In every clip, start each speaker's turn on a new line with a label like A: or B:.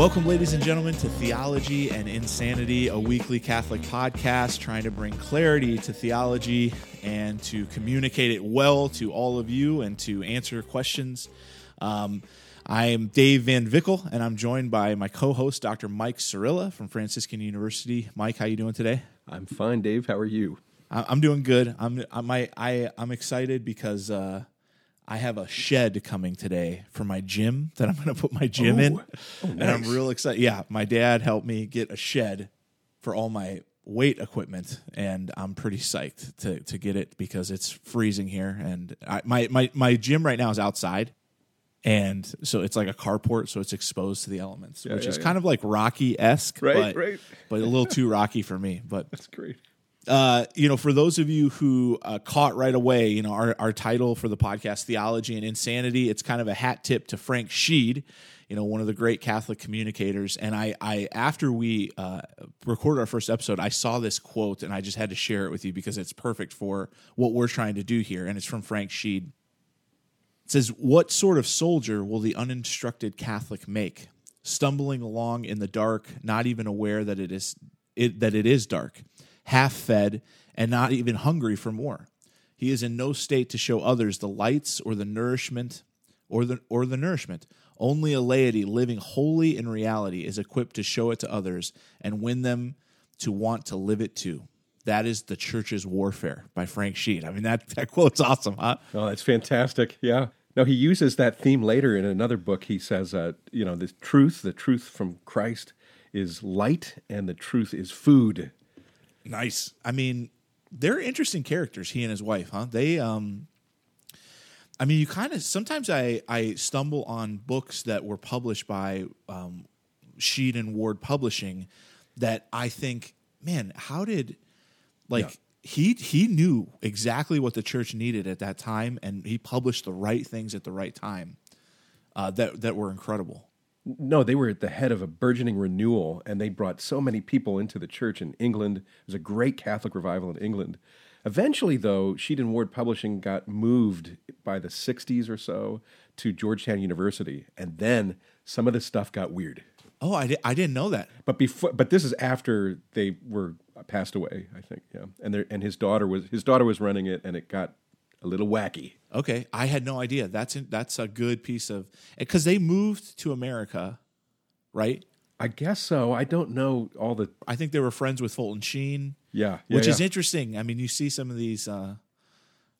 A: Welcome, ladies and gentlemen, to Theology and Insanity, a weekly Catholic podcast trying to bring clarity to theology and to communicate it well to all of you and to answer questions. Um, I am Dave VanVickle, and I'm joined by my co-host, Dr. Mike Sirilla from Franciscan University. Mike, how you doing today?
B: I'm fine, Dave. How are you?
A: I- I'm doing good. I'm I, my I I'm excited because uh, I have a shed coming today for my gym that I'm going to put my gym in,
B: Oh.
A: And I'm real excited. Yeah, my dad helped me get a shed for all my weight equipment, and I'm pretty psyched to to get it because it's freezing here, and I, my my my gym right now is outside. And so it's like a carport, so it's exposed to the elements, which
B: yeah,
A: is
B: yeah.
A: kind of like Rocky esque,
B: Right,
A: but,
B: right.
A: but a little too Rocky for me. But
B: That's great.
A: Uh, you know, for those of you who uh, caught right away, you know, our, our title for the podcast, Theology and Insanity, it's kind of a hat tip to Frank Sheed, you know, one of the great Catholic communicators. And I, I after we uh, recorded our first episode, I saw this quote and I just had to share it with you because it's perfect for what we're trying to do here. And it's from Frank Sheed. It says, What sort of soldier will the uninstructed Catholic make? Stumbling along in the dark, not even aware that it is it, that it is dark, half fed, and not even hungry for more. He is in no state to show others the lights or the nourishment or the or the nourishment. Only a laity living wholly in reality is equipped to show it to others and win them to want to live it too. That is the church's warfare by Frank Sheed. I mean that that quote's awesome, huh?
B: Oh, that's fantastic. Yeah. No, he uses that theme later in another book. He says, uh, you know, the truth, the truth from Christ is light, and the truth is food.
A: Nice. I mean, they're interesting characters, he and his wife, huh? They um I mean, you kind of sometimes I I stumble on books that were published by um Sheed and Ward Publishing that I think, man, how did like
B: Yeah.
A: he he knew exactly what the church needed at that time and he published the right things at the right time. Uh, that that were incredible.
B: No, they were at the head of a burgeoning renewal, and they brought so many people into the church in England. It was a great Catholic revival in England. Eventually, though, Sheed and Ward Publishing got moved by the 60s or so to Georgetown University, and then some of the stuff got weird.
A: Oh, I, di- I didn't know that.
B: But before, but this is after they were passed away, I think. Yeah, and there, and his daughter was his daughter was running it, and it got a little wacky.
A: Okay, I had no idea. That's that's a good piece of because they moved to America, right?
B: I guess so. I don't know all the.
A: I think they were friends with Fulton Sheen,
B: Yeah, yeah
A: which is interesting. I mean, you see some of these. Uh,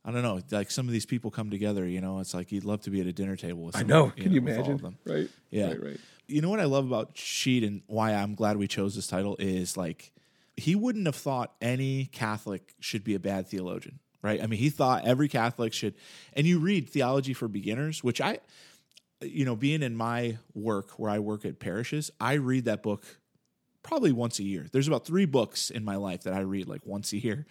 A: I don't know, like some of these people come together. You know, it's like you'd love to be at a dinner table with.
B: I know. Can you
A: with all of
B: imagine?
A: them.
B: Right.
A: Yeah.
B: Right. Right.
A: You know what I love about Sheed and why I'm glad we chose this title is like he wouldn't have thought any Catholic should be a bad theologian, right? I mean, he thought every Catholic should. And you read Theology for Beginners, which I, you know, being in my work where I work at parishes, I read that book probably once a year. There's about three books in my life that I read like once a year,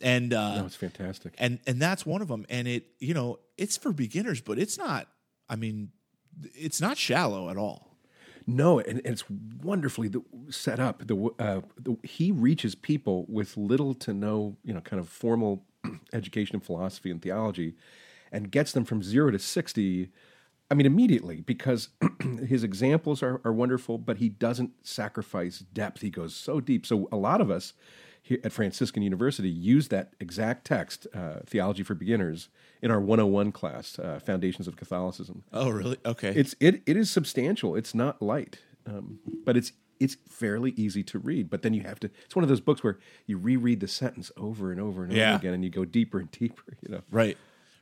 A: and uh,
B: No, it's fantastic.
A: and and that's one of them and it you know it's for beginners but it's not i mean it's not shallow at all
B: No, and, and it's wonderfully set up. The, uh, the he reaches people with little to no, you know, kind of formal education in philosophy and theology, and gets them from zero to sixty. I mean, immediately because his examples are, are wonderful, but he doesn't sacrifice depth. He goes so deep. So a lot of us here at Franciscan University use that exact text, uh, Theology for Beginners, in our 101 class, uh, Foundations of Catholicism
A: oh really okay
B: it's it it is substantial. It's not light, um, but it's it's fairly easy to read. But then you have to. It's one of those books where you reread the sentence over and over and
A: Yeah.
B: over again, and you go deeper and deeper. You know.
A: right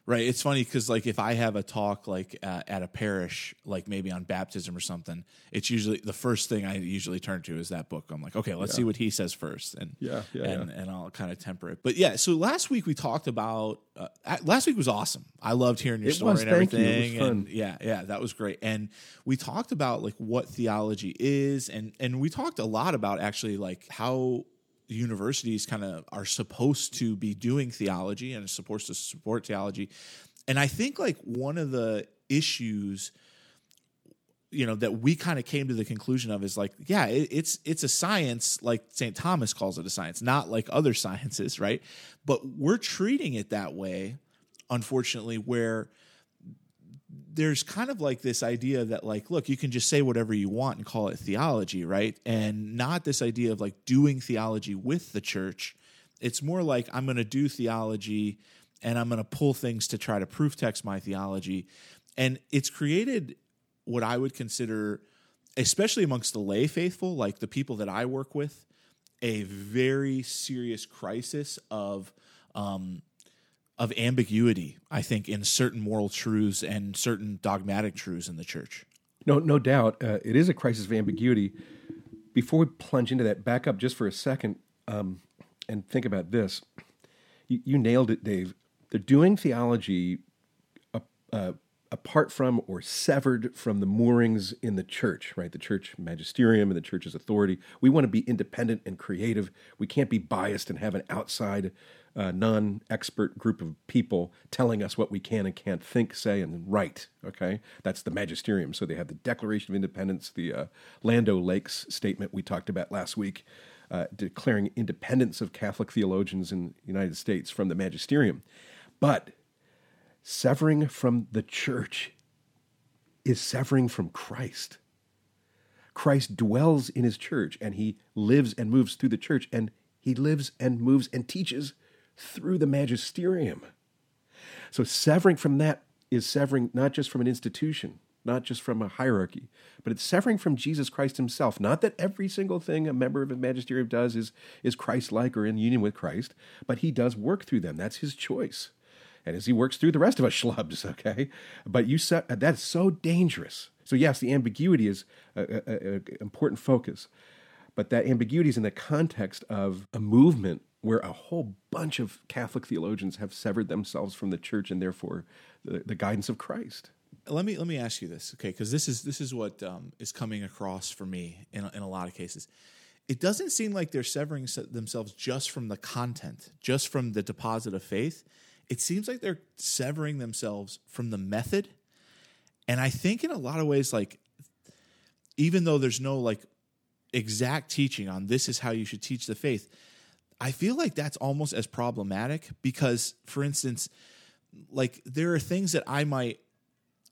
A: right it's funny because like if i have a talk like uh, at a parish like maybe on baptism or something it's usually the first thing i usually turn to is that book. I'm like okay let's see what he says first and
B: Yeah, yeah,
A: and, and i'll kind of temper it. But yeah so last week we talked about uh, last week was awesome. I loved hearing your
B: It
A: story
B: was,
A: and
B: thank you. It was
A: everything and yeah yeah that was great. And we talked about like what theology is and and we talked a lot about actually like how universities kind of are supposed to be doing theology and supposed to support theology. And i think like one of the issues you know that we kind of came to the conclusion of is like yeah it, it's it's a science like st thomas calls it a science not like other sciences right? But we're treating it that way unfortunately where there's kind of like this idea that like look you can just say whatever you want and call it theology right? And not this idea of like doing theology with the church. It's more like i'm going to do theology and i'm going to pull things to try to proof text my theology. And it's created what i would consider especially amongst the lay faithful like the people that i work with a very serious crisis of um, of ambiguity, I think, in certain moral truths and certain dogmatic truths in the church.
B: No, no doubt, uh, it is a crisis of ambiguity. Before we plunge into that, back up just for a second um, and think about this. You, you, nailed it, Dave. They're doing theology uh, uh, apart from or severed from the moorings in the church, right? The church magisterium and the church's authority. We want to be independent and creative. We can't be biased and have an outside uh, non expert group of people telling us what we can and can't think, say, and write. Okay, that's the magisterium. So they have the Declaration of Independence, the uh, Land O'Lakes statement we talked about last week, uh, declaring independence of Catholic theologians in the United States from the magisterium. But severing from the church is severing from Christ. Christ dwells in his church and he lives and moves through the church and he lives and moves and teaches through the magisterium. So severing from that is severing not just from an institution, not just from a hierarchy, but it's severing from Jesus Christ himself. Not that every single thing a member of a magisterium does is, is Christ like or in union with Christ, but he does work through them. That's his choice. And as he works through the rest of us schlubs, okay? But you set, that's so dangerous. So, yes, the ambiguity is an important focus, but that ambiguity is in the context of a movement where a whole bunch of Catholic theologians have severed themselves from the church and therefore the, the guidance of Christ.
A: Let me let me ask you this, okay? Because this is this is what um, is coming across for me in in a lot of cases. It doesn't seem like they're severing themselves just from the content, just from the deposit of faith. It seems like they're severing themselves from the method, and I think in a lot of ways, like even though there's no like exact teaching on this is how you should teach the faith I feel like that's almost as problematic because, for instance, like there are things that I might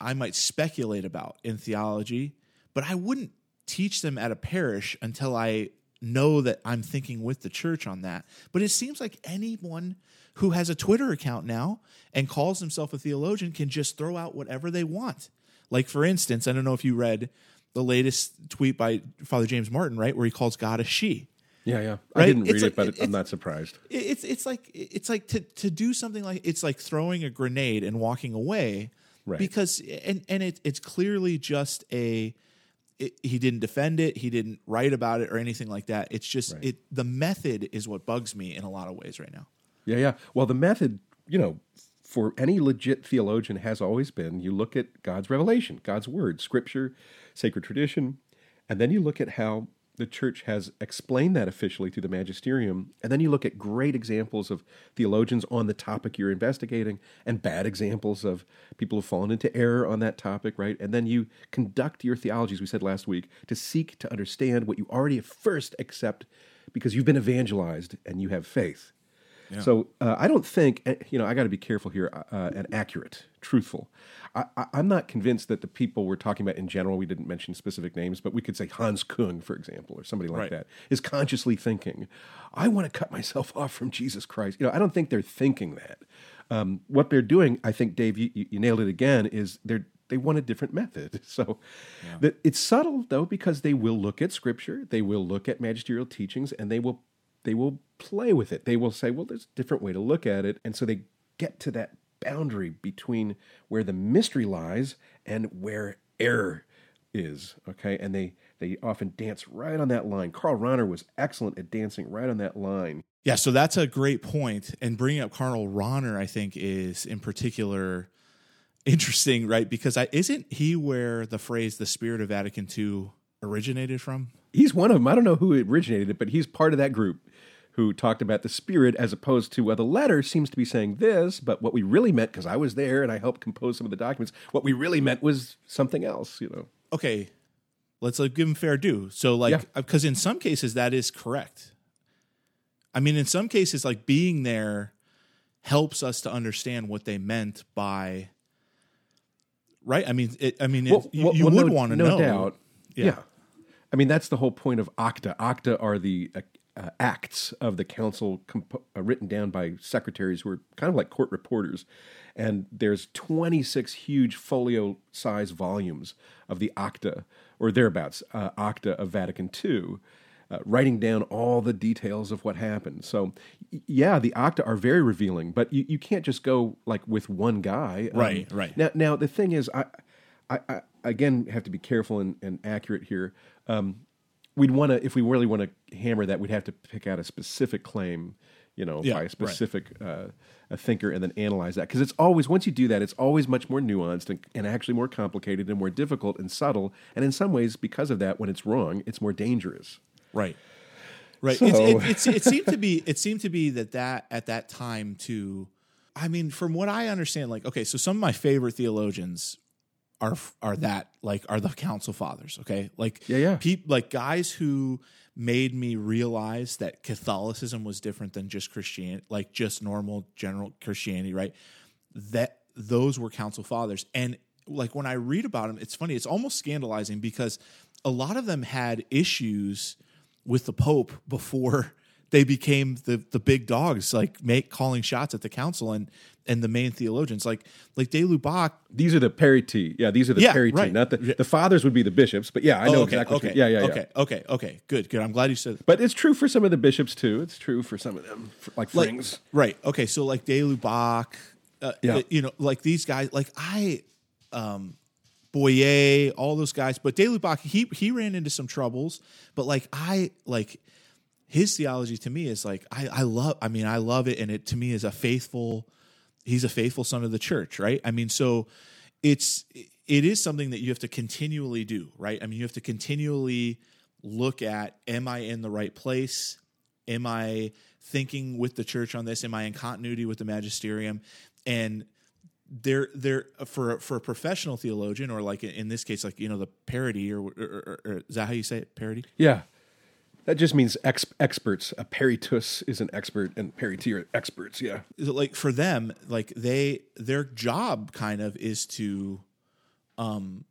A: I might speculate about in theology, but I wouldn't teach them at a parish until I know that I'm thinking with the church on that. But it seems like anyone who has a Twitter account now and calls himself a theologian can just throw out whatever they want. Like for instance, I don't know if you read the latest tweet by Father James Martin, right, where he calls God a she.
B: Yeah, yeah. Right? I didn't read it, but I'm not surprised.
A: It's it's like it's like to to do something like it's like throwing a grenade and walking away. Right. Because and and it, it's clearly just a it, he didn't defend it, he didn't write about it or anything like that. It's just right. it the method is what bugs me in a lot of ways right now.
B: Yeah, yeah. Well, the method, you know, for any legit theologian has always been you look at God's revelation, God's word, scripture, sacred tradition, and then you look at how the church has explained that officially through the magisterium. And then you look at great examples of theologians on the topic you're investigating and bad examples of people who've fallen into error on that topic, right? And then you conduct your theology, as we said last week, to seek to understand what you already first accept because you've been evangelized and you have faith. Yeah. So uh, I don't think, eh, you know, I got to be careful here uh, and accurate, truthful. I, am not convinced that the people we're talking about in general, we didn't mention specific names, but we could say Hans Kung, for example, or somebody like right. that, is consciously thinking, I want to cut myself off from Jesus Christ. You know, I don't think they're thinking that. Um, what they're doing, I think, Dave, you, you nailed it again, is they're they want a different method. So yeah. that it's subtle though because they will look at scripture, they will look at magisterial teachings, and they will they will play with it. They will say, well, there's a different way to look at it, and so they get to that boundary between where the mystery lies and where error is. Okay, and they they often dance right on that line. Karl Rahner was excellent at dancing right on that line.
A: Yeah, so that's a great point. And bringing up Karl Rahner, I think, is in particular interesting, right? Because I, isn't he where the phrase "the spirit of Vatican II" originated from?
B: He's one of them. I don't know who originated it, but he's part of that group who talked about the spirit as opposed to, well, the letter seems to be saying this, but what we really meant, because I was there and I helped compose some of the documents, what we really meant was something else, you know.
A: Okay, let's like, give him fair due. So, like, because yeah. Uh, in some cases that is correct. I mean, in some cases, like being there helps us to understand what they meant by right? I mean, it, I mean, it,
B: Well,
A: you,
B: well,
A: you
B: well,
A: would
B: no-
A: want to
B: no
A: know.
B: doubt.
A: Yeah.
B: Yeah. I mean, that's the whole point of ACTA. ACTA are the uh, uh, acts of the council comp- uh, written down by secretaries who are kind of like court reporters. And there's 26 huge folio size volumes of the ACTA or thereabouts, uh, ACTA of Vatican II. Uh, writing down all the details of what happened. So, y- yeah, the ACTA are very revealing, but you, you can't just go like with one guy. Um,
A: Right, right.
B: Now, now the thing is, I, I, I again have to be careful and, and accurate here. Um, we'd want to, if we really want to hammer that, we'd have to pick out a specific claim, you know,
A: Yeah,
B: by a
A: right.
B: specific uh, a thinker, and then analyze that. Because it's always once you do that, it's always much more nuanced and, and actually more complicated and more difficult and subtle. And in some ways, because of that, when it's wrong, it's more dangerous.
A: Right. Right.
B: So-
A: It's, it, it's, it seemed to be it seemed to be that that at that time too. I mean, from what I understand, like okay, so some of my favorite theologians are are that like are the council fathers. Okay, like
B: Yeah, yeah.
A: peop, like guys who made me realize that Catholicism was different than just Christianity, like just normal general Christianity. Right. That those were council fathers, and like when I read about them, it's funny. It's almost scandalizing because a lot of them had issues with the Pope before they became the the big dogs, like make calling shots at the council and and the main theologians, like like De Lubac.
B: These are the periti. Yeah, these are the
A: Yeah,
B: periti.
A: right.
B: Not the the fathers would be the bishops, but yeah, I know
A: Oh, okay,
B: exactly.
A: okay,
B: yeah, yeah, yeah.
A: okay, okay, okay, good, good. I'm glad you said. That.
B: But it's true for some of the bishops too. It's true for some of them, like
A: like
B: Frings.
A: right okay so like de lubac uh,
B: Yeah.
A: you know like these guys like i um Bouyer all those guys but de lubac he he ran into some troubles but like i like his theology to me is like i i love i mean i love it. And it to me is a faithful he's a faithful son of the church right? I mean so it's it is something that you have to continually do right? I mean you have to continually look at am i in the right place? Am i thinking with the church on this? Am i in continuity with the magisterium? And there there for for a professional theologian or like in this case like you know the parody or, or, or, or is that how you say it? Parody?
B: Yeah, that just means ex- experts. A peritus is an expert, and periti are experts. Yeah,
A: like for them like they their job kind of is to um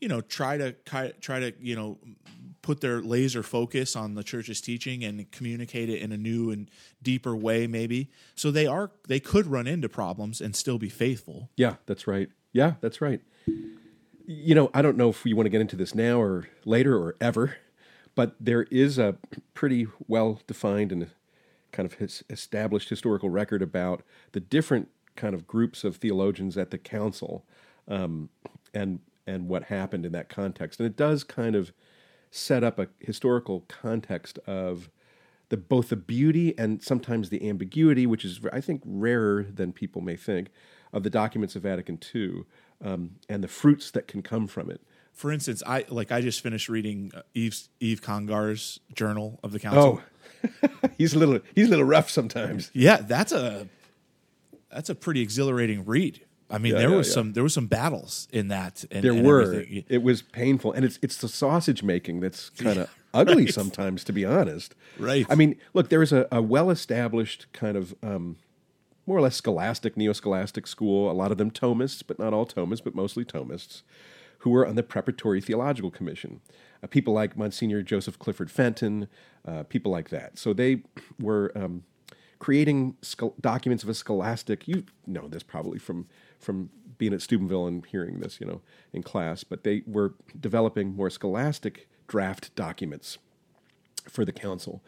A: you know try to try, try to you know put their laser focus on the church's teaching and communicate it in a new and deeper way maybe so they are they could run into problems and still be faithful
B: yeah, that's right. Yeah, that's right. You know, I don't know if you want to get into this now or later or ever, but there is a pretty well defined and kind of established historical record about the different kind of groups of theologians at the council um, and and what happened in that context. And it does kind of set up a historical context of the both the beauty and sometimes the ambiguity, which is I think rarer than people may think, of the documents of Vatican II um, and the fruits that can come from it.
A: For instance i like i just finished reading uh, Yves, Yves congar's journal of the council
B: Oh, he's a little he's a little rough sometimes.
A: yeah that's a that's a pretty exhilarating read i mean
B: Yeah,
A: there
B: yeah,
A: was
B: yeah.
A: some there was some battles in that and,
B: There
A: and
B: were.
A: everything.
B: It was painful, and it's it's the sausage making that's kind of ugly sometimes, to be honest.
A: Right.
B: I mean, look, there is a, a well established kind of um, more or less scholastic, neo scholastic school. A lot of them Thomists, but not all Thomists, but mostly Thomists, who were on the Preparatory Theological Commission. Uh, people like Monsignor Joseph Clifford Fenton, uh, people like that. So they were um, creating documents of a scholastic. You know this probably from from being at Steubenville and hearing this, you know, in class. But they were developing more scholastic draft documents for the council.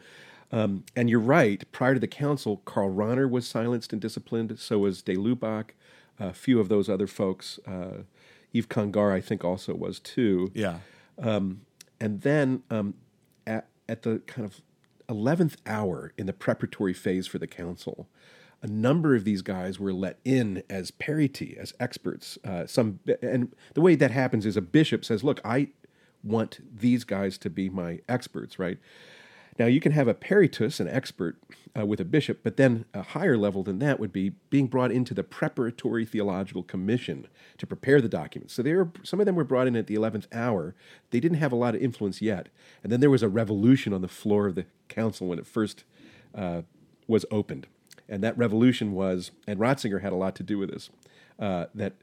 B: Um, and you're right. Prior to the council, Karl Rahner was silenced and disciplined. So was De Lubac. A few of those other folks. Uh, Yves Congar, I think, also was too.
A: yeah
B: And then um, at, at the kind of 11th hour in the preparatory phase for the council, a number of these guys were let in as periti, as experts. Uh, some, and the way that happens is a bishop says, "Look, I want these guys to be my experts." Right now, you can have a peritus, an expert, uh, with a bishop, but then a higher level than that would be being brought into the preparatory theological commission to prepare the documents. So were, some of them were brought in at the 11th hour. They didn't have a lot of influence yet. And then there was a revolution on the floor of the council when it first uh, was opened. And that revolution was, and Ratzinger had a lot to do with this, uh, that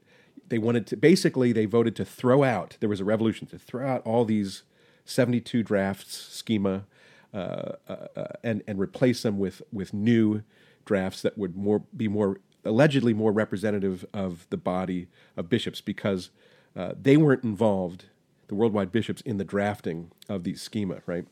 B: they wanted to basically they voted to throw out. There was a revolution to throw out all these seventy-two drafts schema, and and replace them with with new drafts that would more be more allegedly more representative of the body of bishops because uh, they weren't involved, the worldwide bishops, in the drafting of these schema, right?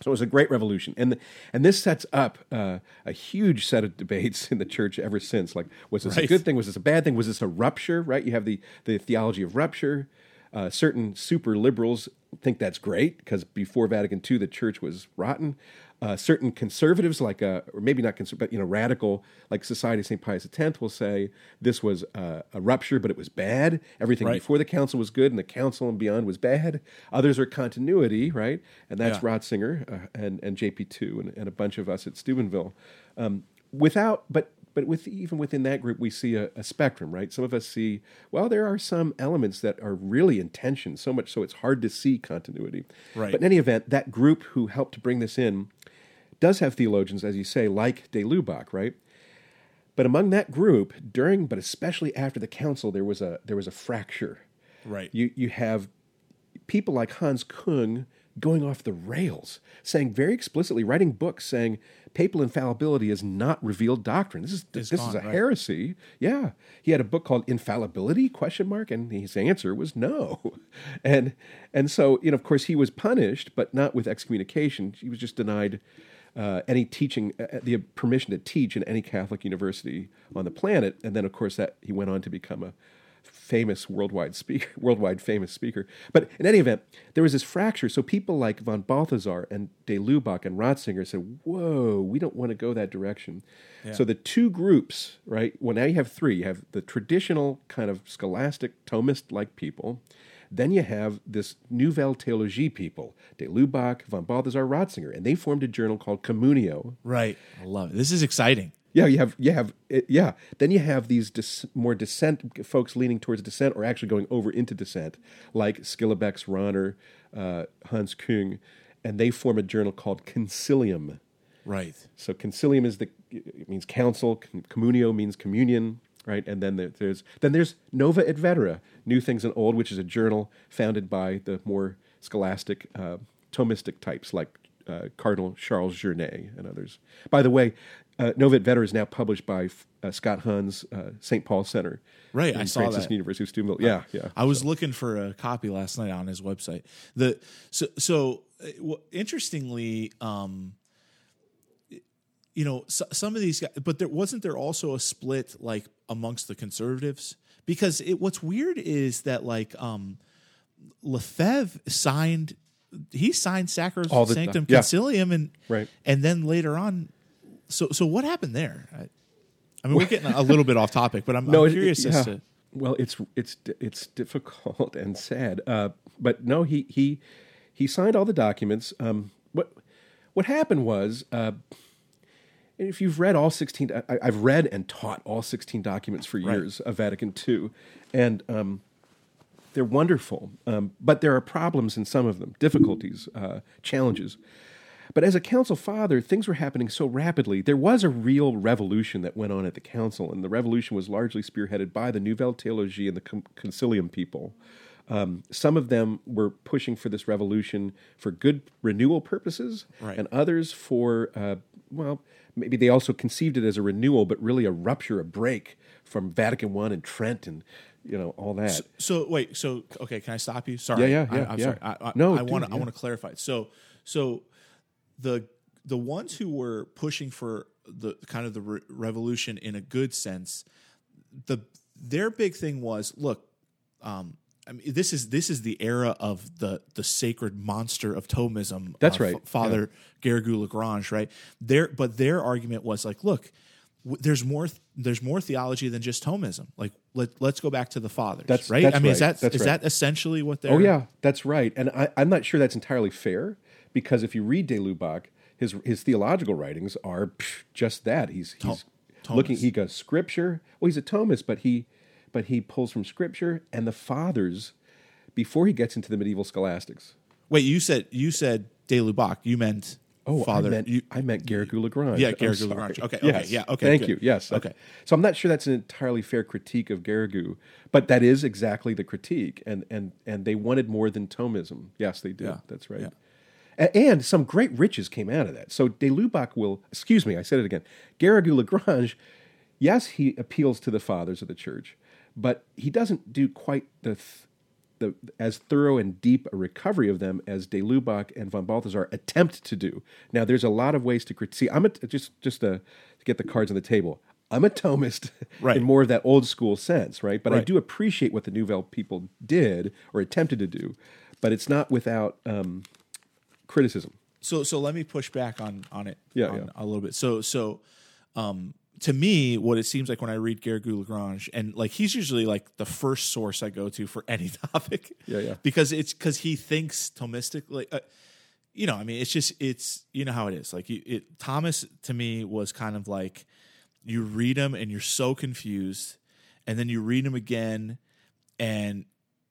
B: So it was a great revolution, and and this sets up uh, a huge set of debates in the church ever since. Like, was this a good thing? Was this a bad thing? Was this a rupture? Right? You have the the theology of rupture. Uh, certain super liberals think that's great because before Vatican II, the church was rotten. Uh, certain conservatives, like uh, or maybe not conservative, but you know, radical, like Society of St. Pius X, will say this was uh, a rupture, but it was bad. Everything
A: Right.
B: before the council was good, and the council and beyond was bad. Others are continuity, right? And that's
A: Yeah.
B: Ratzinger uh, and and JP2 and, and a bunch of us at Steubenville. Um, without, but but with even within that group, we see a, a spectrum, right? Some of us see, well, there are some elements that are really in tension, so much so it's hard to see continuity.
A: Right.
B: But in any event, that group who helped to bring this in does have theologians, as you say, like de Lubac, right? But among that group, during but especially after the council, there was a there was a fracture.
A: Right.
B: You you have people like Hans Kung going off the rails, saying very explicitly, writing books saying papal infallibility is not revealed doctrine. This is
A: It's
B: this is a
A: right.
B: heresy. Yeah, he had a book called Infallibility question mark, and his answer was no. And and so you know, of course, he was punished, but not with excommunication. He was just denied. Uh, any teaching, uh, the permission to teach in any Catholic university on the planet, and then of course that he went on to become a famous worldwide speaker, worldwide famous speaker. But in any event, there was this fracture. So people like von Balthasar and de Lubac and Ratzinger said, "Whoa, we don't want to go that direction." So the two groups, right? Well, now you have three. You have the traditional kind of scholastic Thomist-like people. Then you have this Nouvelle Theologie people, de Lubac, von Balthasar, Ratzinger, and they formed a journal called Communio,
A: Right. I love it. This is exciting.
B: Yeah, you have you have it- yeah. Then you have these dis, more dissent folks leaning towards dissent or actually going over into dissent, like Schillebeeckx Rahner, uh, Hans Kung, and they form a journal called Concilium.
A: Right.
B: So concilium is the it means council. com- Communio means communion, right? And then there, there's then there's Nova et Vetera, New Things and Old, which is a journal founded by the more scholastic uh, Thomistic types like uh, Cardinal Charles Journet and others. By the way, uh, Nova et Vetera is now published by uh, Scott Hahn's uh, St. Paul Center.
A: Right, I saw
B: Franciscan
A: that.
B: University of Steubenville. Yeah, yeah.
A: I was looking for a copy last night on his website. The so so uh, interestingly, um, you know, so, some of these guys, but there wasn't there also a split like amongst the conservatives because it, what's weird is that like um, Lefebvre signed he signed Sacrosanctum
B: the-
A: Sanctum
B: yeah.
A: Concilium and
B: Right.
A: and then later on, so so what happened there? I, I mean, we're getting a little bit off topic, but I'm, I'm
B: it- it-
A: curious
B: yeah.
A: as to
B: Well, it's it's it's difficult and sad, uh, but no, he he he signed all the documents. Um, what what happened was, uh, if you've read all sixteen, I, I've read and taught all sixteen documents for years of Vatican II, and um, they're wonderful, um, but there are problems in some of them, difficulties, uh, challenges. But as a council father, things were happening so rapidly. There was a real revolution that went on at the council, and the revolution was largely spearheaded by the Nouvelle Theologie and the Concilium people. Um, some of them were pushing for this revolution for good renewal purposes,
A: Right.
B: and others for, uh, well, maybe they also conceived it as a renewal, but really a rupture, a break from Vatican One and Trent and you know all that.
A: So wait, so okay, can I stop you? Sorry,
B: Yeah, yeah, yeah,
A: I, am
B: yeah.
A: sorry. I, I,
B: No,
A: I want to. I want to clarify. So, so the the ones who were pushing for the kind of the re- revolution in a good sense, the their big thing was look. Um, I mean, this is this is the era of the the sacred monster of Thomism.
B: That's
A: uh,
B: right,
A: F- Father Garrigou Lagrange, right? Their but their argument was like, look, w- there's more there's more theology than just Thomism. Like let let's go back to the fathers,
B: That's-
A: right?
B: that's
A: I mean, is that
B: that's
A: is
B: right.
A: that essentially what they're?
B: Oh yeah, that's right. And I, I'm not sure that's entirely fair because if you read De Lubac, his his theological writings are just that. He's he's
A: Thom-
B: looking. He goes scripture. Well, he's a Thomist, but he but he pulls from scripture and the fathers before he gets into the medieval scholastics.
A: Wait, you said you said De Lubac. You meant
B: Oh,
A: Father.
B: I meant,
A: you-
B: I meant Garrigou Lagrange.
A: Yeah, Garrigou. Lagrange. Okay, okay,
B: Yes.
A: yeah, okay,
B: Thank
A: good.
B: you. Yes.
A: Okay.
B: So I'm not sure that's an entirely fair critique of Garrigou, but that is exactly the critique, and and and they wanted more than Thomism. Yes, they did.
A: Yeah,
B: That's right.
A: yeah.
B: And some great riches came out of that. So de Lubac will, excuse me, I said it again. Garrigou Lagrange, yes, he appeals to the fathers of the church, but he doesn't do quite the, th- the as thorough and deep a recovery of them as de Lubac and von Balthasar attempt to do. Now, there's a lot of ways to critique. I'm a, just just to, to get the cards on the table. I'm a Thomist
A: Right.
B: in more of that old school sense, right? But I do appreciate what the Nouvelle people did or attempted to do, but it's not without um, criticism.
A: So so let me push back on on it
B: Yeah,
A: on-
B: yeah.
A: a little bit. So so um to me, what it seems like when I read Garrigou Lagrange, and like he's usually like the first source I go to for any topic.
B: Yeah, yeah.
A: Because it's because he thinks Thomistically. Uh, you know, I mean, it's just it's you know how it is. Like you, it, Thomas to me was kind of like you read him and you're so confused, and then you read him again, and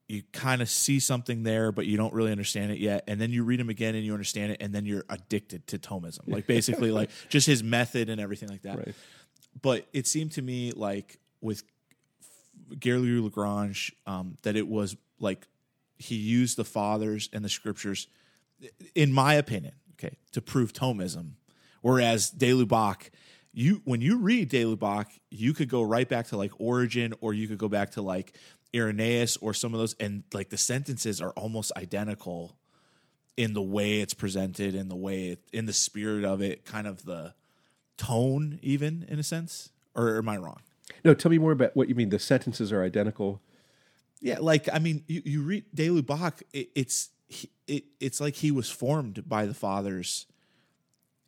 A: you kind of see something there, but you don't really understand it yet. And then you read him again and you understand it, and then you're addicted to Thomism. Like basically, like just his method and everything like that.
B: Right.
A: But it seemed to me like with Garrigou Lagrange um, that it was like he used the fathers and the scriptures, in my opinion, okay, to prove Thomism. Whereas De Lubac, you when you read De Lubac, you could go right back to like Origen, or you could go back to like Irenaeus or some of those, and like the sentences are almost identical in the way it's presented, in the way it, in the spirit of it, kind of the tone, even in a sense. Or am I wrong?
B: No, tell me more about what you mean. The sentences are identical.
A: Yeah, like I mean, you, you read De Lubac, it, it's he, it, it's like he was formed by the fathers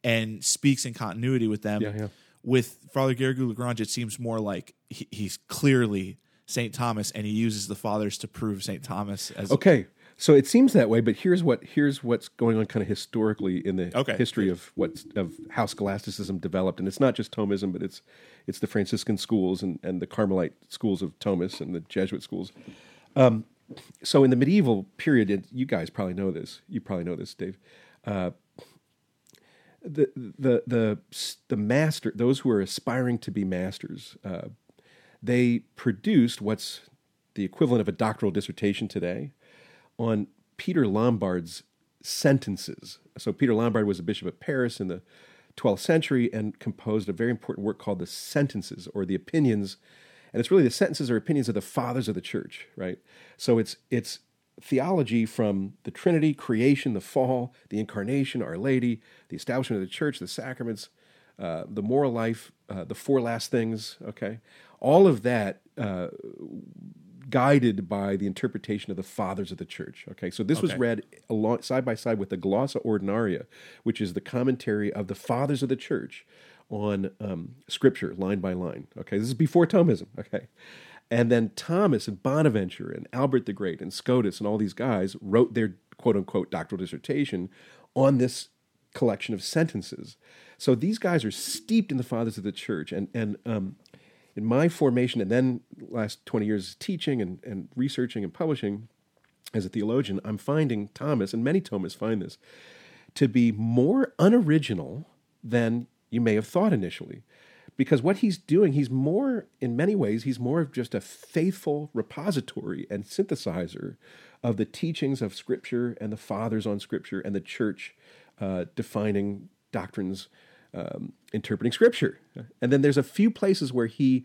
A: and speaks in continuity with them.
B: Yeah, yeah.
A: With Father Garrigou Lagrange, it seems more like he, he's clearly Saint Thomas, and he uses the fathers to prove Saint Thomas as
B: Okay, so it seems that way, but here's what here's what's going on kind of historically in the
A: Okay,
B: history of what of how scholasticism developed, and it's not just Thomism, but it's it's the Franciscan schools and, and the Carmelite schools of Thomas and the Jesuit schools. Um, so in the medieval period, and you guys probably know this. You probably know this, Dave. Uh, the the the the master, those who are aspiring to be masters, uh, they produced what's the equivalent of a doctoral dissertation today on Peter Lombard's sentences. So Peter Lombard was a bishop of Paris in the 12th century and composed a very important work called the Sentences or the Opinions, and it's really the sentences or opinions of the fathers of the church, right? So it's it's theology from the Trinity, creation, the fall, the incarnation, Our Lady, the establishment of the church, the sacraments, uh, the moral life, uh, the four last things. Okay, all of that uh, guided by the interpretation of the fathers of the church. Okay, so this was read along side by side with the Glossa Ordinaria, which is the commentary of the fathers of the church on um, Scripture, line by line. Okay, this is before Thomism. Okay, and then Thomas and Bonaventure and Albert the Great and Scotus and all these guys wrote their quote unquote doctoral dissertation on this collection of sentences. So these guys are steeped in the fathers of the church, and and um, in my formation, and then last twenty years teaching and, and researching and publishing as a theologian, I'm finding Thomas and many Thomists find this to be more unoriginal than you may have thought initially. Because what he's doing, he's more, in many ways, he's more of just a faithful repository and synthesizer of the teachings of Scripture and the fathers on Scripture and the church uh, defining doctrines, um, interpreting Scripture. And then there's a few places where he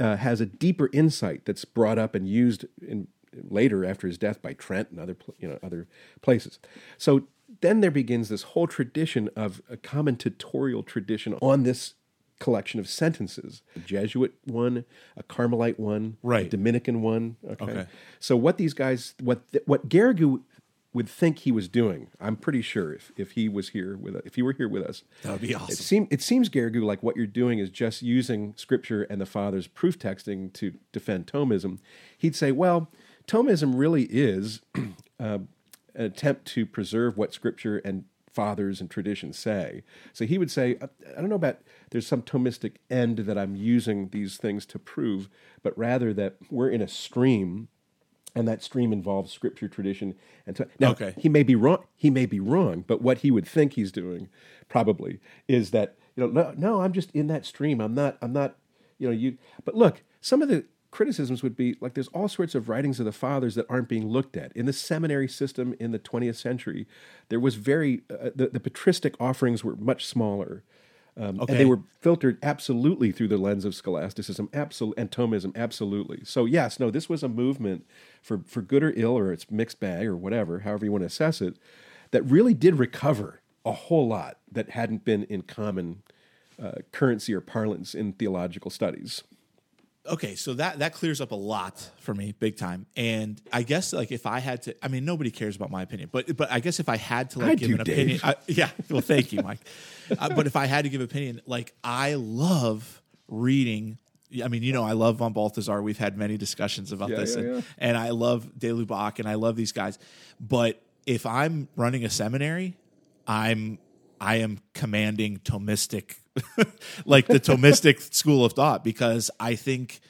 B: uh, has a deeper insight that's brought up and used in later after his death by Trent and other you know other places. So then there begins this whole tradition of a commentatorial tradition on this collection of sentences. A Jesuit one, a Carmelite one, a
A: Right.
B: Dominican one. Okay.
A: Okay.
B: So what these guys what what Garrigou would think he was doing, I'm pretty sure if, if he was here with if he were here with us,
A: That would be
B: it,
A: awesome.
B: seem, it seems, Garrigou, like what you're doing is just using scripture and the Father's proof texting to defend Thomism. He'd say, well, Thomism really is uh, an attempt to preserve what scripture and fathers and traditions say. So he would say, I, I don't know about there's some Thomistic end that I'm using these things to prove, but rather that we're in a stream and that stream involves scripture tradition and so, now
A: Okay.
B: he may be wrong he may be wrong but what he would think he's doing probably is that you know no, no i'm just in that stream. I'm not i'm not you know you but look some of the criticisms would be like there's all sorts of writings of the fathers that aren't being looked at. In the seminary system in the 20th century there was very uh, the, the patristic offerings were much smaller um,
A: Okay.
B: and they were filtered absolutely through the lens of scholasticism absolute and thomism absolutely so yes no this was a movement for for good or ill or it's mixed bag or whatever however you want to assess it that really did recover a whole lot that hadn't been in common uh, currency or parlance in theological studies
A: okay so that that clears up a lot for me big time and i guess like if i had to i mean nobody cares about my opinion but but i guess if i had to like
B: I
A: give
B: do,
A: an opinion I, yeah well thank you mike uh, but if i had to give opinion like i love reading I mean, you know, I love von Balthasar. We've had many discussions about
B: Yeah,
A: this,
B: yeah,
A: and,
B: yeah.
A: and I love De Lubac, and I love these guys. But if I'm running a seminary, I'm I am commanding Thomistic, like the Thomistic school of thought, because I think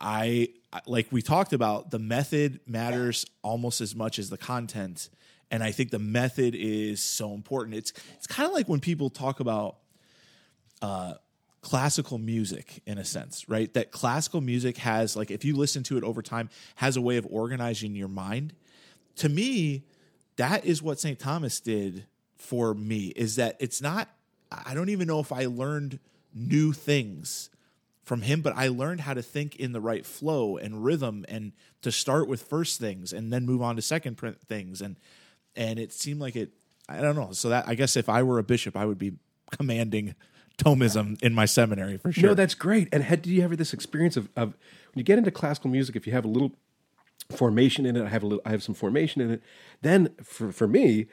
A: I like we talked about the method matters almost as much as the content, and I think the method is so important. It's it's kind of like when people talk about uh, classical music in a sense, right? That classical music has like if you listen to it over time has a way of organizing your mind. To me, that is what St. Thomas did for me is that it's not I don't even know if I learned new things from him, but I learned how to think in the right flow and rhythm and to start with first things and then move on to second print things and and it seemed like it I don't know. So that I guess if I were a bishop, I would be commanding Thomism in my seminary for sure.
B: No, that's great. And had, did you ever this experience of, of when you get into classical music, if you have a little formation in it, I have a little, I have some formation in it. Then for for me,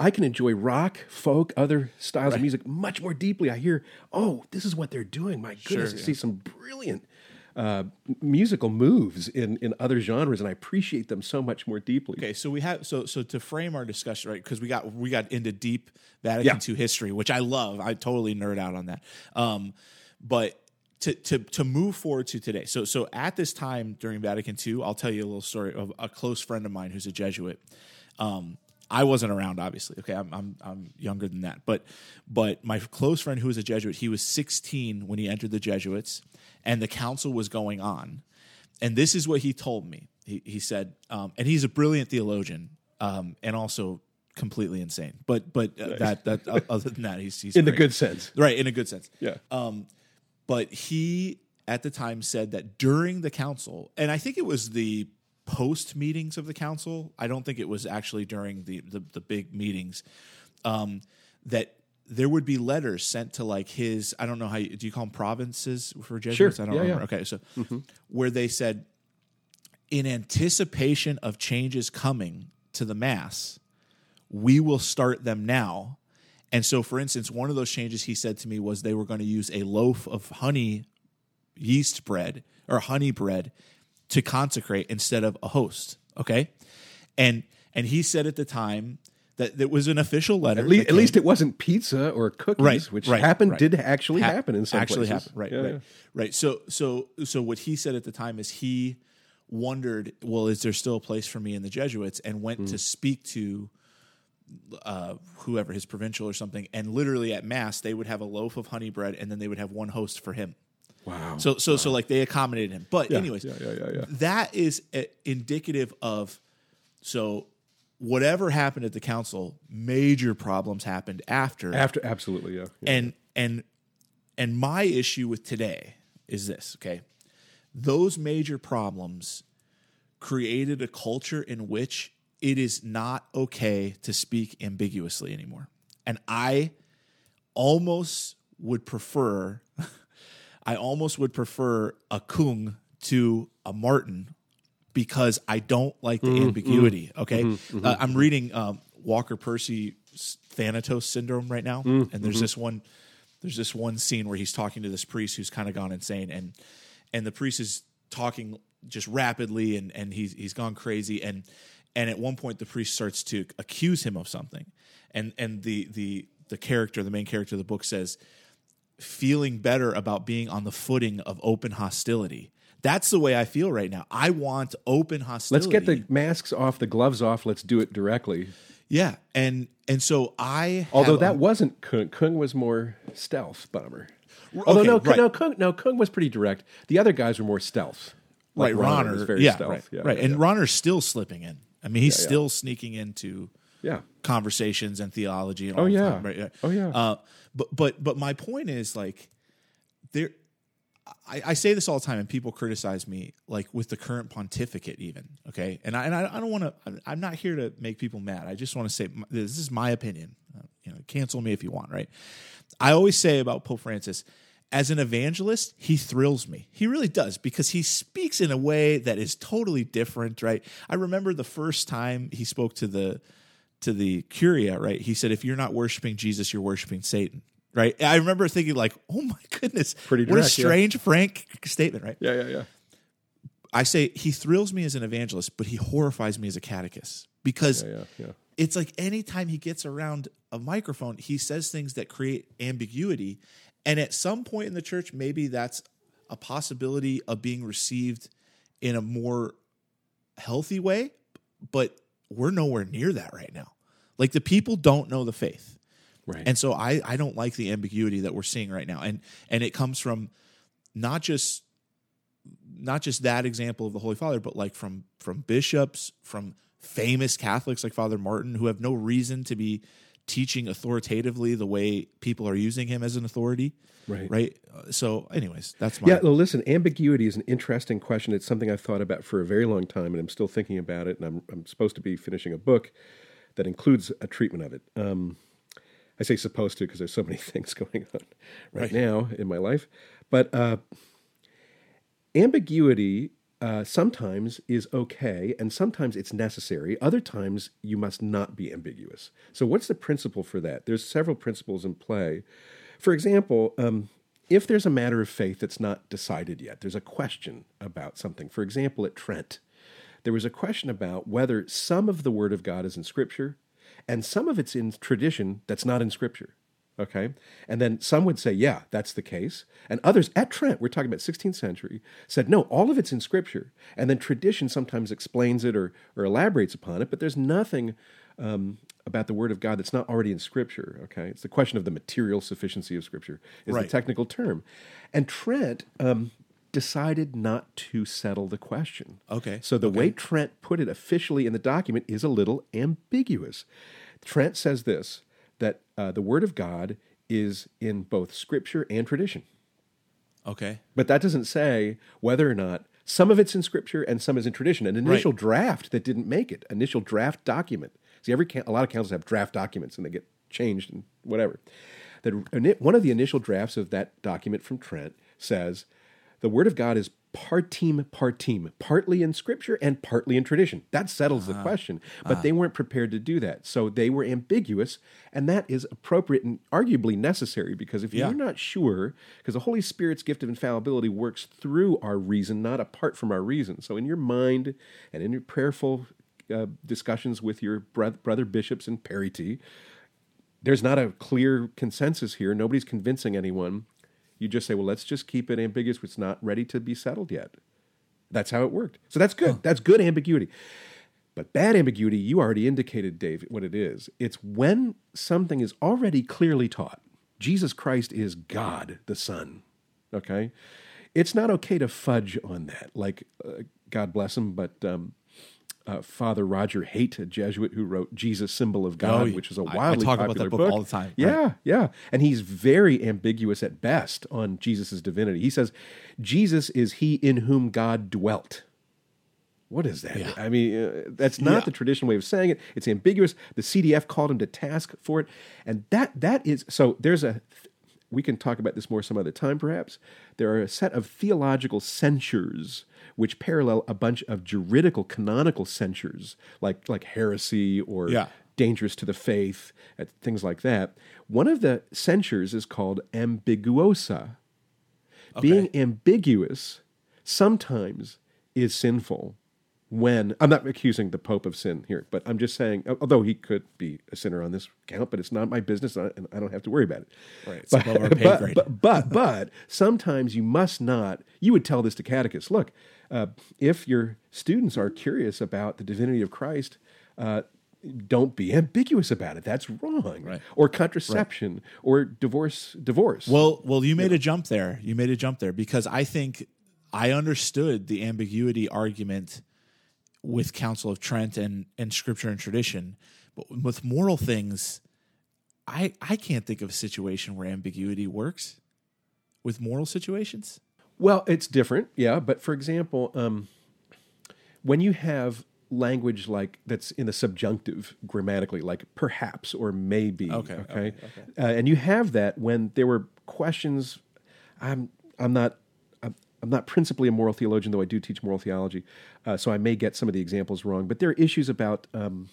B: I can enjoy rock, folk, other styles of music much more deeply. I hear, oh, this is what they're doing. My goodness, I
A: yeah.
B: see some brilliant uh, musical moves in in other genres, and I appreciate them so much more deeply.
A: Okay, so we have so so to frame our discussion, right? Because we got we got into deep Vatican
B: Yeah.
A: II history, which I love. I totally nerd out on that. Um, but to to to move forward to today, so so at this time during Vatican II, I'll tell you a little story of a close friend of mine who's a Jesuit. Um, I wasn't around, obviously. Okay, I'm, I'm I'm younger than that, but but my close friend who was a Jesuit, he was 16 when he entered the Jesuits, and the council was going on, and this is what he told me. He he said, um, and he's a brilliant theologian, um, and also completely insane. But but uh, that that uh, other than that, he's he's
B: in the good sense.
A: right in a good sense.
B: Yeah.
A: But he at the time said that during the council, and I think it was the post meetings of the council. I don't think it was actually during the the, the big meetings. Um, that there would be letters sent to like his I don't know how you, do you call them provinces for Jesuits? I don't
B: Yeah,
A: remember.
B: yeah.
A: Okay, so where they said in anticipation of changes coming to the mass, we will start them now. And so, for instance, one of those changes he said to me was they were going to use a loaf of honey yeast bread or honey bread to consecrate instead of a host. Okay, and and he said at the time that it was an official letter.
B: At, le- at least it wasn't pizza or cookies,
A: Right,
B: which
A: right,
B: happened
A: right.
B: did actually
A: Ha-
B: happen in some
A: actually
B: places.
A: happened. Right,
B: Yeah,
A: right,
B: yeah.
A: right. So, so, so what he said at the time is he wondered, well, is there still a place for me in the Jesuits? And went
B: Hmm.
A: to speak to uh, whoever his provincial or something, and literally at mass they would have a loaf of honey bread, and then they would have one host for him.
B: Wow.
A: So, so, so like they accommodated him. But,
B: Yeah,
A: anyways,
B: yeah, yeah, yeah, yeah.
A: that is indicative of so whatever happened at the council, major problems happened after
B: After absolutely, yeah.
A: and and and my issue with today is this okay those major problems created a culture in which it is not okay to speak ambiguously anymore and i almost would prefer i almost would prefer a kung to a martin because I don't like the mm-hmm, ambiguity. Mm-hmm. Okay, mm-hmm, Uh, I'm reading um, Walker Percy Thanatos syndrome right now, mm, and there's this one. There's this one scene where he's talking to this priest who's kind of gone insane, and and the priest is talking just rapidly, and and he's he's gone crazy, and and at one point the priest starts to accuse him of something, and and the the the character, the main character of the book says, feeling better about being on the footing of open hostility That's the way I feel right now. I want open hostility.
B: Let's get the masks off, the gloves off. Let's do it directly.
A: yeah, and and so I
B: Although that
A: a-
B: wasn't Kung. Kung was more stealth bomber. Although
A: okay,
B: no,
A: right.
B: no, Kung, no, Kung was pretty direct. The other guys were more stealth. Like
A: right, Rahner
B: Rahner, very
A: yeah,
B: stealth.
A: right,
B: Yeah,
A: right, and
B: yeah.
A: Rahner's still slipping in. I mean, he's
B: yeah.
A: still sneaking into
B: yeah.
A: conversations and theology. And
B: Oh, yeah.
A: time, right?
B: Oh, yeah.
A: Uh, but but but my point is like there. I, I say this all the time, and people criticize me, like with the current pontificate, even okay. And I and I, I don't want to. I'm not here to make people mad. I just want to say this is my opinion. Uh, you know, cancel me if you want, right? I always say about Pope Francis, as an evangelist, he thrills me. He really does because he speaks in a way that is totally different, right? I remember the first time he spoke to the to the curia, right? He said, "If you're not worshiping Jesus, you're worshiping Satan." Right? I remember thinking, like, "Oh my goodness,
B: Pretty
A: what a
B: direct, yeah.
A: strange, frank statement." Right?
B: Yeah, yeah, yeah.
A: I say he thrills me as an evangelist, but he horrifies me as a catechist because
B: Yeah, yeah, yeah.
A: it's like anytime he gets around a microphone, he says things that create ambiguity. And at some point in the church, maybe that's a possibility of being received in a more healthy way, but we're nowhere near that right now. Like the people don't know the faith.
B: Right.
A: And so I, I don't like the ambiguity that we're seeing right now. And and it comes from not just not just that example of the Holy Father, but like from from bishops, from famous Catholics like Father Martin, who have no reason to be teaching authoritatively the way people are using him as an authority.
B: Right.
A: Right. Uh, So, anyways, that's my
B: Yeah, well, listen, ambiguity is an interesting question. It's something I've thought about for a very long time, and I'm still thinking about it. And I'm, I'm supposed to be finishing a book that includes a treatment of it. Um, I say supposed to because there's so many things going on right,
A: Right.
B: now in my life. But uh, ambiguity uh, sometimes is okay, and sometimes it's necessary. Other times you must not be ambiguous. So, what's the principle for that? There's several principles in play. For example, um, if there's a matter of faith that's not decided yet, there's a question about something. For example, at Trent, there was a question about whether some of the Word of God is in Scripture and some of it's in tradition that's not in Scripture. Okay. And then some would say, yeah, that's the case. And others at Trent, we're talking about 16th century, said, no, all of it's in Scripture. And then tradition sometimes explains it or, or elaborates upon it, but there's nothing um, about the Word of God that's not already in Scripture. Okay. It's the question of the material sufficiency of Scripture, is
A: Right.
B: the technical term. And Trent um, decided not to settle the question.
A: Okay.
B: So the way Trent put it officially in the document is a little ambiguous. Trent says this that uh, the Word of God is in both Scripture and tradition.
A: okay.
B: But that doesn't say whether or not some of it's in Scripture and some is in tradition. An initial draft that didn't make it, initial draft document. See, every a lot of councils have draft documents and they get changed and whatever. That one of the initial drafts of that document from Trent says the Word of God is partim partim, partly in Scripture and partly in tradition. That settles the question. But they weren't prepared to do that, so they were ambiguous, and that is appropriate and arguably necessary because if
A: Yeah.
B: you're not sure, because the Holy Spirit's gift of infallibility works through our reason, not apart from our reason. So in your mind and in your prayerful uh, discussions with your brother bishops and parity, there's not a clear consensus here. Nobody's convincing anyone. You just say, well, let's just keep it ambiguous. It's not ready to be settled yet. That's how it worked. So that's good. That's good ambiguity. But bad ambiguity, you already indicated, Dave, what it is. It's when something is already clearly taught. Jesus Christ is God the Son. Okay? It's not okay to fudge on that. Like, uh, God bless him, but um, uh, Father Roger Haight, a Jesuit who wrote Jesus, Symbol of God,
A: Oh,
B: which is a wildly
A: talk about
B: popular
A: that book all the time.
B: Yeah, yeah. And he's very ambiguous at best on Jesus' divinity. He says, Jesus is he in whom God dwelt. What is that?
A: Yeah.
B: I mean, uh, that's not
A: Yeah.
B: the traditional way of saying it. It's ambiguous. The CDF called him to task for it, and that that is so. There's a. We can talk about this more some other time, perhaps. There are a set of theological censures which parallel a bunch of juridical canonical censures, like like heresy or
A: Yeah.
B: dangerous to the faith, uh, things like that. One of the censures is called ambiguosa. Being ambiguous sometimes is sinful. When I'm not accusing the Pope of sin here, but I'm just saying, although he could be a sinner on this count, but it's not my business, and I don't have to worry about it.
A: Right, it's
B: but,
A: above our pay
B: but,
A: grade.
B: but, but, but sometimes you must not. You would tell this to catechists. Look, uh, if your students are curious about the divinity of Christ. Uh, don't be ambiguous about it. That's wrong.
A: Right.
B: Or contraception or divorce. Divorce.
A: Well, well, you made a jump there. You made a jump there because I think I understood the ambiguity argument with Council of Trent and and Scripture and tradition, but with moral things, I I can't think of a situation where ambiguity works with moral situations.
B: Well, it's different, yeah. But for example, um, when you have language like that's in the subjunctive grammatically, like perhaps or maybe,
A: Okay,
B: okay,
A: okay,
B: Uh, and you have that when there were questions. I'm I'm not. I'm, not principally a moral theologian, though I do teach moral theology, uh, so I may get some of the examples wrong. But there are issues about um,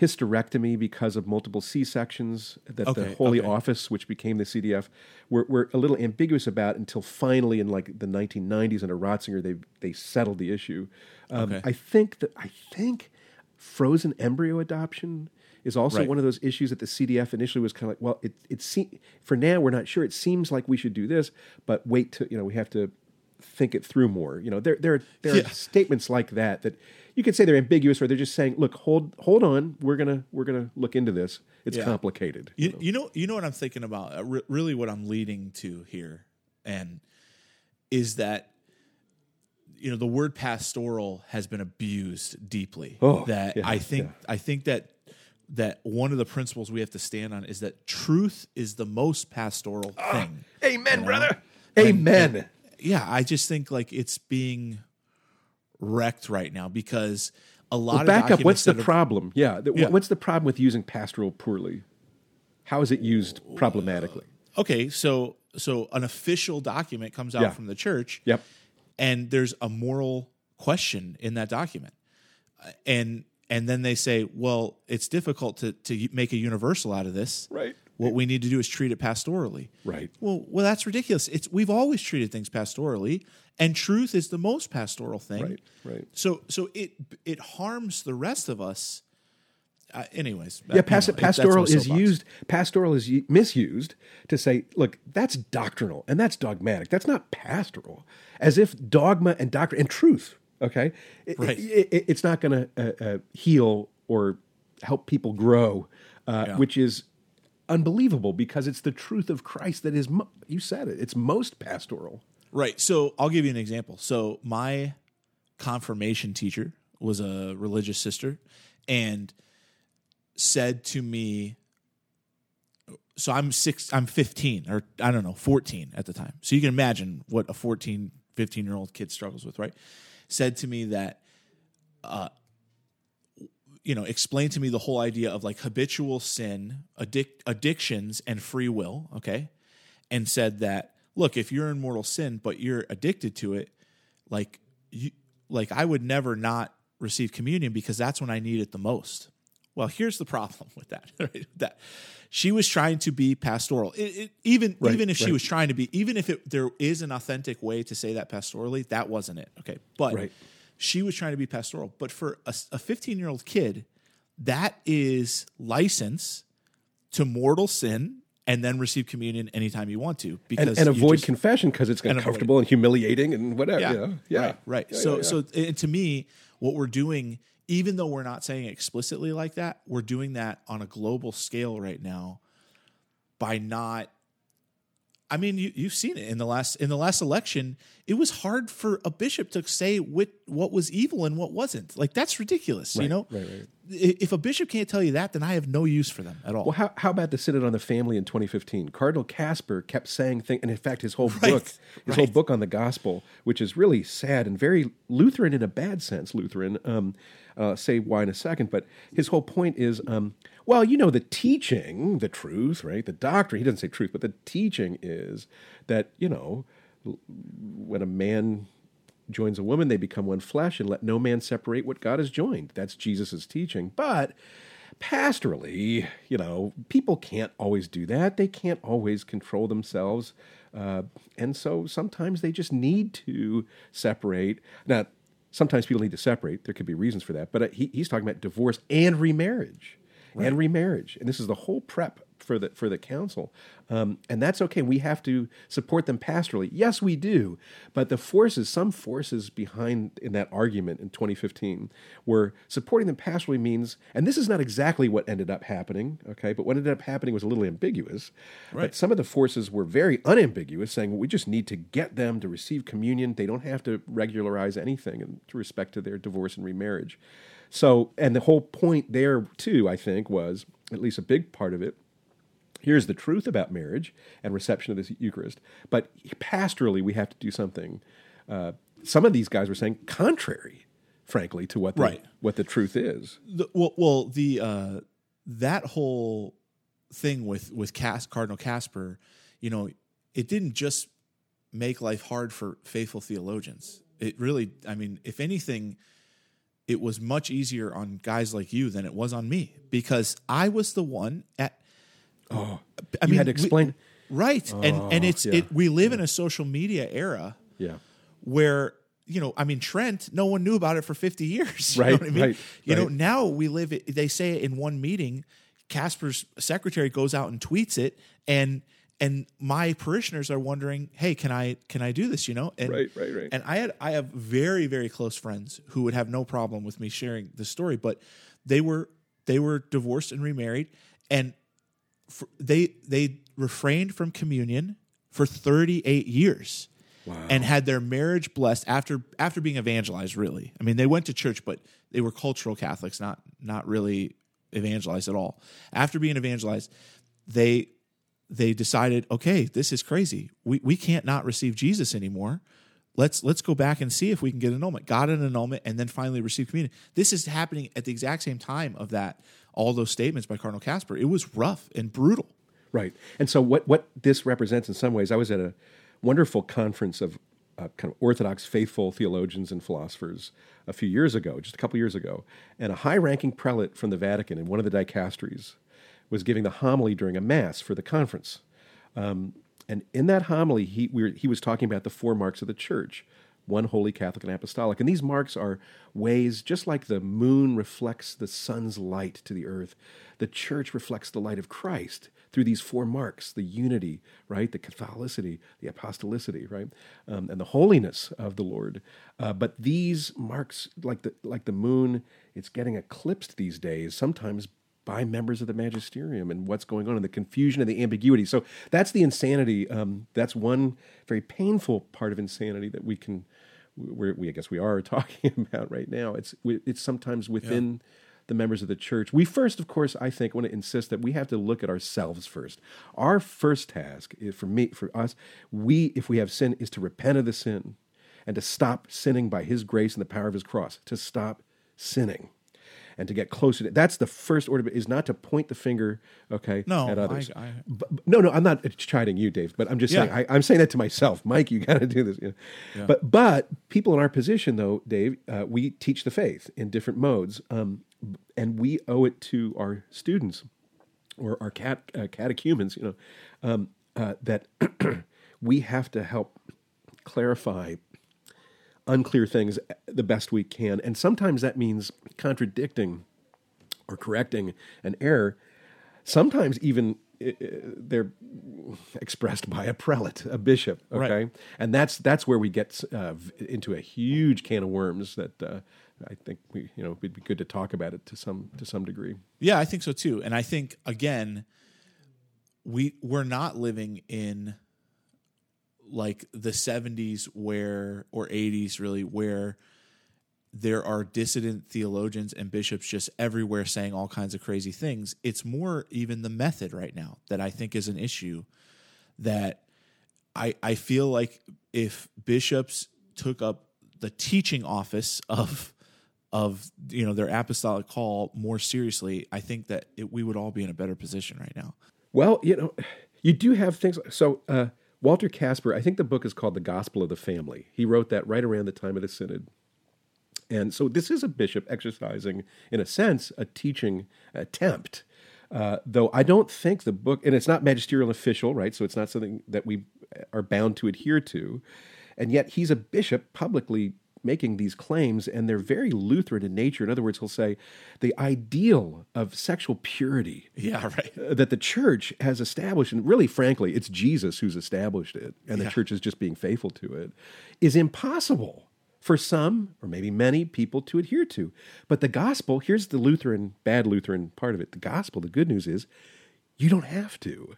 B: hysterectomy because of multiple C sections that
A: Okay,
B: the Holy
A: okay.
B: Office, which became the CDF, were, were a little ambiguous about until finally in like the 1990s under Ratzinger they they settled the issue. Um,
A: Okay.
B: I think that I think frozen embryo adoption is also
A: Right.
B: one of those issues that the CDF initially was kind of like, well, it it se- for now we're not sure. It seems like we should do this, but wait to you know we have to think it through more. You know, there there are, there
A: Yeah.
B: are statements like that that you could say they're ambiguous, or they're just saying, look, hold hold on, we're gonna we're gonna look into this. It's
A: Yeah.
B: complicated.
A: You, you know, you know what I'm thinking about. Uh, re- really, what I'm leading to here, and is that you know the word pastoral has been abused deeply.
B: Oh,
A: that
B: yeah,
A: I think I think that that one of the principles we have to stand on is that truth is the most pastoral
B: Ah.
A: thing.
B: Amen, brother. Amen.
A: Yeah, I just think like it's being wrecked right now because a lot
B: Well,
A: of
B: back up. What's the
A: that have-
B: problem? Yeah, the,
A: Yeah.
B: What's the problem with using pastoral poorly? How is it used problematically?
A: okay, so so an official document comes out
B: Yeah.
A: from the church.
B: Yep.
A: and there's a moral question in that document Uh, and and then they say well it's difficult to to make a universal out of this
B: Right.
A: what we need to do is treat it pastorally
B: Right.
A: well well that's ridiculous it's we've always treated things pastorally and truth is the most pastoral thing
B: Right. Right.
A: so so it it harms the rest of us uh, anyways
B: Yeah,
A: know,
B: pastoral is used. Pastoral is misused to say, look, that's doctrinal and that's dogmatic. That's not pastoral. As if dogma and doctrine and truth, okay, it-
A: Right.
B: it- it- it's not going to uh, uh, heal or help people grow, uh,
A: Yeah.
B: which is unbelievable because it's the truth of Christ that is. Mo- you said it. It's most pastoral.
A: Right. So I'll give you an example. So my confirmation teacher was a religious sister and said to me so I'm 6 I'm 15 or I don't know 14 at the time. So you can imagine what a 14 15 year old kid struggles with, right? Said to me that uh you know, explain to me the whole idea of like habitual sin, addic- addictions and free will, okay? and said that look if you're in mortal sin but you're addicted to it like you like i would never not receive communion because that's when i need it the most well here's the problem with that right? that she was trying to be pastoral it, it, even
B: Right,
A: even if she was trying to be even if it, there is an authentic way to say that pastorally that wasn't it okay but
B: Right.
A: she was trying to be pastoral but for a 15 year old kid that is license to mortal sin and then receive communion anytime you want to because
B: And, and avoid
A: just-
B: confession because it's
A: and
B: uncomfortable and humiliating and whatever.
A: yeah,
B: you know? yeah.
A: right, right.
B: Yeah,
A: so,
B: yeah, yeah.
A: so to me, what we're doing, even though we're not saying explicitly like that, we're doing that on a global scale right now by not. I mean, you, you've seen it in the last in the last election. It was hard for a bishop to say what what was evil and what wasn't. Like that's ridiculous. you know,
B: right, right.
A: If a bishop can't tell you that, then I have no use for them at all.
B: Well, how, how about the Synod on the Family in 2015? Cardinal Kasper kept saying things, and in fact, his whole
A: Right,
B: book, his whole book on the gospel, which is really sad and very Lutheran in a bad sense, Lutheran. Um, uh, say why in a second, but his whole point is, um, well, you know, the teaching, the truth, right? The doctrine. He doesn't say truth, but the teaching is that you know, when a man joins a woman, they become one flesh, and let no man separate what God has joined. That's Jesus' teaching. But pastorally, you know, people can't always do that. They can't always control themselves. Uh, and so sometimes they just need to separate. Now, sometimes people need to separate. There could be reasons for that, but uh, he, he's talking about divorce and remarriage, and remarriage, and this is the whole prep for the for the council, um, and that's okay. We have to support them pastorally. Yes, we do, but the forces, some forces behind in that argument in 2015, were supporting them pastorally means, and this is not exactly what ended up happening. Okay, but what ended up happening was a little ambiguous.
A: Right.
B: But some of the forces were very unambiguous, saying we just need to get them to receive communion. They don't have to regularize anything in respect to their divorce and remarriage. So, and the whole point there too, I think, was at least a big part of it here's the truth about marriage and reception of the Eucharist. But pastorally, we have to do something. Uh, some of these guys were saying contrary, frankly, to what the,
A: Right.
B: what the truth is.
A: the, well, well, the uh, that whole thing with with Cas- Cardinal Kasper, you know, it didn't just make life hard for faithful theologians. It really, I mean, if anything, it was much easier on guys like you than it was on me because I was the one at. Oh, I
B: you had to
A: we-
B: explain.
A: right, and oh, and it's
B: yeah.
A: it. We live in a social media era
B: yeah.
A: where you know i mean trent no one knew about it for 50 years you
B: Right,
A: know what i mean
B: right,
A: you know now we live they say it in one meeting Kasper's secretary goes out and tweets it and and my parishioners are wondering hey can i can i do this you know? And
B: Right, right, right.
A: and i had i have very very close friends who would have no problem with me sharing the story but they were they were divorced and remarried and they they refrained from communion for 38 years and had their marriage blessed after after being evangelized really. I mean they went to church but they were cultural catholics not not really evangelized at all. After being evangelized they they decided okay this is crazy. We we can't not receive jesus anymore. Let's let's go back and see if we can get annulment got an annulment and then finally received communion. This is happening at the exact same time of that all those statements by cardinal Kasper. It was rough and brutal.
B: Right. And so what what this represents in some ways, I was at a wonderful conference of uh, kind of Orthodox faithful theologians and philosophers a few years ago, just a couple years ago, and a high-ranking prelate from the Vatican in one of the dicasteries was giving the homily during a mass for the conference. Um, and in that homily, he, we were, he was talking about the four marks of the church one holy, Catholic, and apostolic. And these marks are ways, just like the moon reflects the sun's light to the earth, the church reflects the light of Christ through these four marks the unity, right? The Catholicity, the apostolicity, right? Um, and the holiness of the Lord. Uh, but these marks, like the, like the moon, it's getting eclipsed these days, sometimes by members of the magisterium and what's going on and the confusion and the ambiguity. So that's the insanity. Um, that's one very painful part of insanity that we can, we're, we I guess we are talking about right now. It's it's sometimes within the members of the church. We first, of course, I think, want to insist that we have to look at ourselves first. Our first task is for me, for us, we, if we have sin, is to repent of the sin and to stop sinning by His grace and the power of His cross. To stop sinning and to get closer to that's the first order is not to point the finger okay
A: No,
B: at others
A: I- I-
B: but, no no i'm not chiding you dave but i'm just saying
A: Yeah.
B: I, i'm saying that to myself mike you got to do this you know. but but people in our position though dave uh, we teach the faith in different modes um, and we owe it to our students or our cat, uh, catechumens you know um, uh, that we have to help clarify unclear things the best we can. And sometimes that means contradicting or correcting an error. Sometimes even uh, they're expressed by a prelate, a bishop. Okay,
A: Right.
B: and that's that's where we get uh, into a huge can of worms that uh, I think we you know it'd be good to talk about it to some to some degree.
A: Yeah, I think so too. And I think again, we we're not living in like the 70s where or 80s really where there are dissident theologians and bishops just everywhere saying all kinds of crazy things. It's more even the method right now that I think is an issue that I I feel like if bishops took up the teaching office of of you know their apostolic call more seriously, I think that it, we would all be in a better position right now.
B: Well, you know, you do have things. So, uh, Walter Kasper, I think the book is called The Gospel of the Family. He wrote that right around the time of the Synod. And so, this is a bishop exercising, in a sense, a teaching attempt. Uh, though I don't think the book, and it's not magisterial and official, right? So, it's not something that we are bound to adhere to. And yet, he's a bishop publicly making these claims, and they're very Lutheran in nature. In other words, he'll say the ideal of sexual purity
A: Yeah, right.
B: uh, that the church has established, and really, frankly, it's Jesus who's established it, and the
A: Yeah.
B: church is just being faithful to it, is impossible for some, or maybe many people to adhere to. But the gospel, here's the Lutheran, bad Lutheran part of it the gospel, the good news is you don't have to.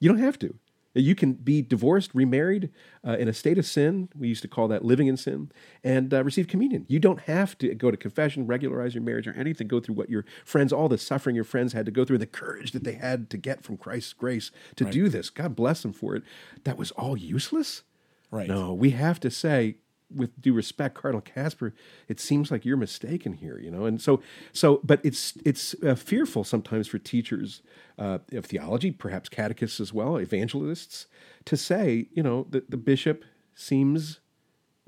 B: You don't have to. You can be divorced, remarried, uh, in a state of sin. We used to call that living in sin, and uh, receive communion. You don't have to go to confession, regularize your marriage, or anything. Go through what your friends, all the suffering your friends had to go through, the courage that they had to get from Christ's grace to do this. God bless them for it. That was all useless.
A: Right.
B: No, we have to say, with due respect, Cardinal Kasper, it seems like you're mistaken here, you know. And so, so, but it's it's uh, fearful sometimes for teachers uh, of theology, perhaps catechists as well, evangelists, to say, you know, that the bishop seems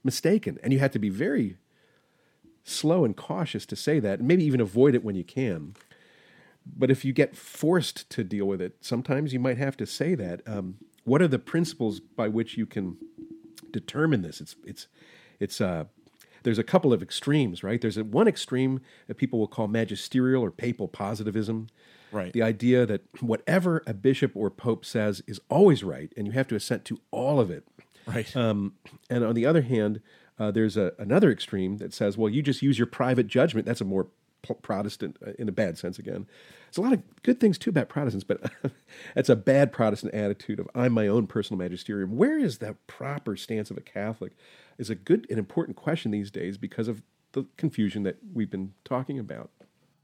B: mistaken, and you have to be very slow and cautious to say that, and maybe even avoid it when you can. But if you get forced to deal with it, sometimes you might have to say that. Um, what are the principles by which you can determine this? It's it's it's uh, there's a couple of extremes, right? There's a, one extreme that people will call magisterial or papal positivism.
A: Right.
B: The idea that whatever a bishop or pope says is always right, and you have to assent to all of it.
A: Right.
B: Um, and on the other hand, uh, there's a, another extreme that says, well, you just use your private judgment. That's a more Protestant uh, in a bad sense again. There's a lot of good things too about Protestants, but that's a bad Protestant attitude of I'm my own personal magisterium. Where is that proper stance of a Catholic? Is a good and important question these days because of the confusion that we've been talking about.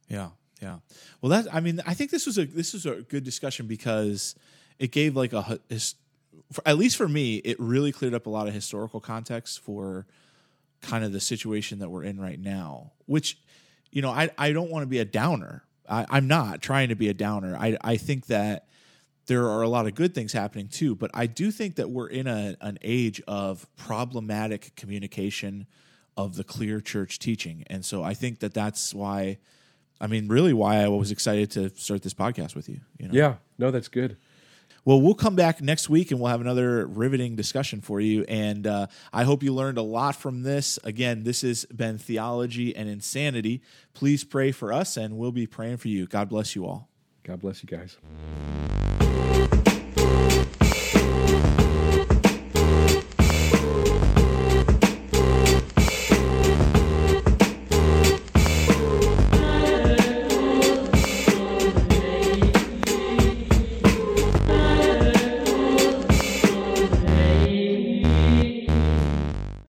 A: Yeah, yeah. Well, that I mean, I think this was a this was a good discussion because it gave like a at least for me, it really cleared up a lot of historical context for kind of the situation that we're in right now. Which, you know, I I don't want to be a downer. I, I'm not trying to be a downer. I I think that there are a lot of good things happening too, but I do think that we're in a, an age of problematic communication of the clear church teaching. And so I think that that's why, I mean, really why I was excited to start this podcast with you. you know?
B: Yeah, no, that's good.
A: Well, we'll come back next week and we'll have another riveting discussion for you. And uh, I hope you learned a lot from this. Again, this has been Theology and Insanity. Please pray for us, and we'll be praying for you. God bless you all.
B: God bless you guys.